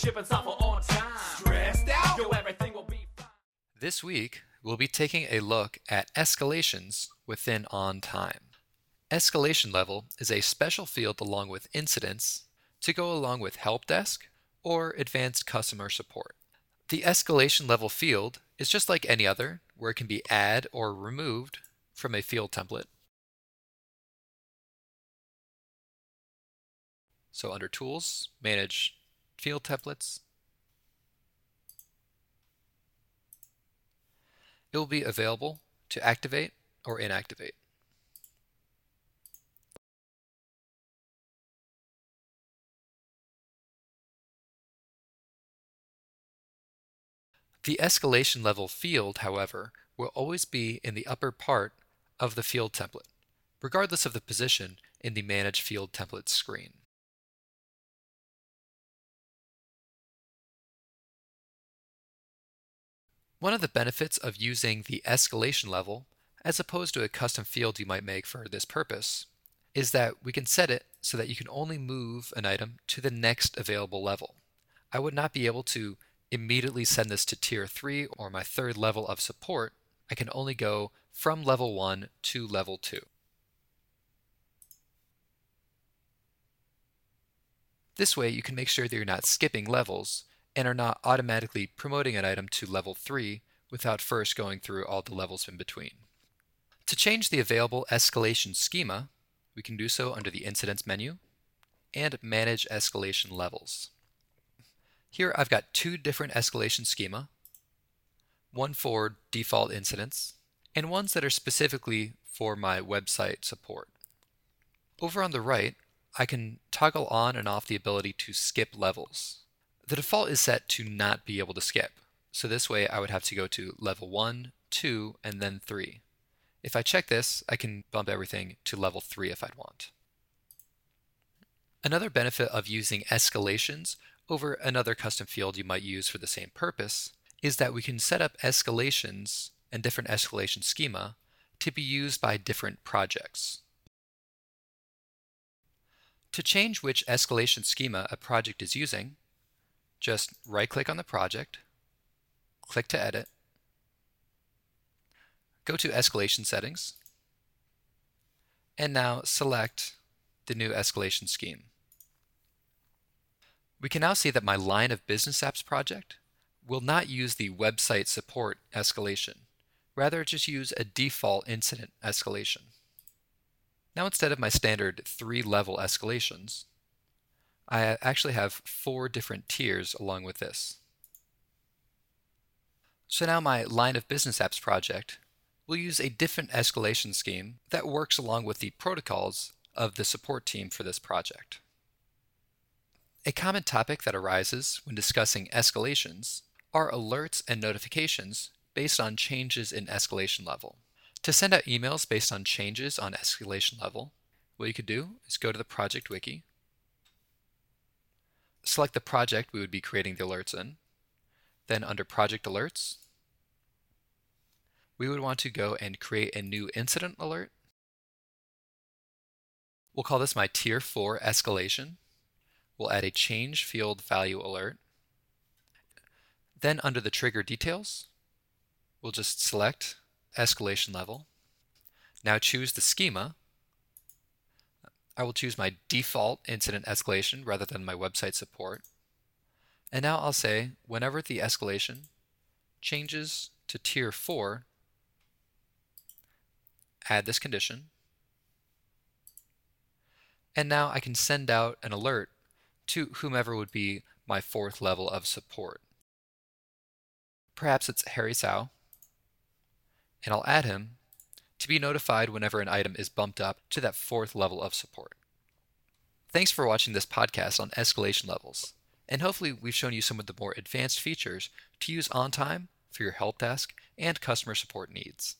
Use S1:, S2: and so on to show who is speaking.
S1: shipping software on time. Stressed out? Yo, everything will be fine.
S2: This week, we'll be taking a look at escalations within OnTime. Escalation level is a special field along with incidents to go along with help desk or advanced customer support. The escalation level field is just like any other, where it can be add or removed from a field template. So under Tools, Manage Field Templates, it will be available to activate or inactivate. The escalation level field, however, will always be in the upper part of the field template, regardless of the position in the Manage Field Templates screen. One of the benefits of using the escalation level, as opposed to a custom field you might make for this purpose, is that we can set it so that you can only move an item to the next available level. I would not be able to immediately send this to tier 3 or my third level of support. I can only go from level 1 to level 2. This way you can make sure that you're not skipping levels and are not automatically promoting an item to level 3 without first going through all the levels in between. To change the available escalation schema, we can do so under the Incidents menu and Manage Escalation Levels. Here I've got two different escalation schema, one for default incidents, and ones that are specifically for my website support. Over on the right, I can toggle on and off the ability to skip levels. The default is set to not be able to skip. So this way I would have to go to level 1, 2, and then 3. If I check this, I can bump everything to level 3 if I'd want. Another benefit of using escalations over another custom field you might use for the same purpose is that we can set up escalations and different escalation schema to be used by different projects. To change which escalation schema a project is using, just right click on the project, click to edit, go to escalation settings, and now select the new escalation scheme. We can now see that my line of business apps project will not use the website support escalation. Rather, just use a default incident escalation. Now instead of my standard three level escalations, I actually have four different tiers along with this. So now my line of business apps project will use a different escalation scheme that works along with the protocols of the support team for this project. A common topic that arises when discussing escalations are alerts and notifications based on changes in escalation level. To send out emails based on changes on escalation level, what you could do is go to the project wiki, select the project we would be creating the alerts in. Then under Project Alerts, we would want to go and create a new incident alert. We'll call this my Tier 4 escalation. We'll add a change field value alert. Then under the trigger details, we'll just select escalation level. Now choose the schema I will choose my default incident escalation rather than my website support. And now I'll say whenever the escalation changes to tier 4, add this condition. And now I can send out an alert to whomever would be my fourth level of support. Perhaps it's Harry Sao, and I'll add him to be notified whenever an item is bumped up to that fourth level of support. Thanks for watching this podcast on escalation levels, and hopefully we've shown you some of the more advanced features to use OnTime for your help desk and customer support needs.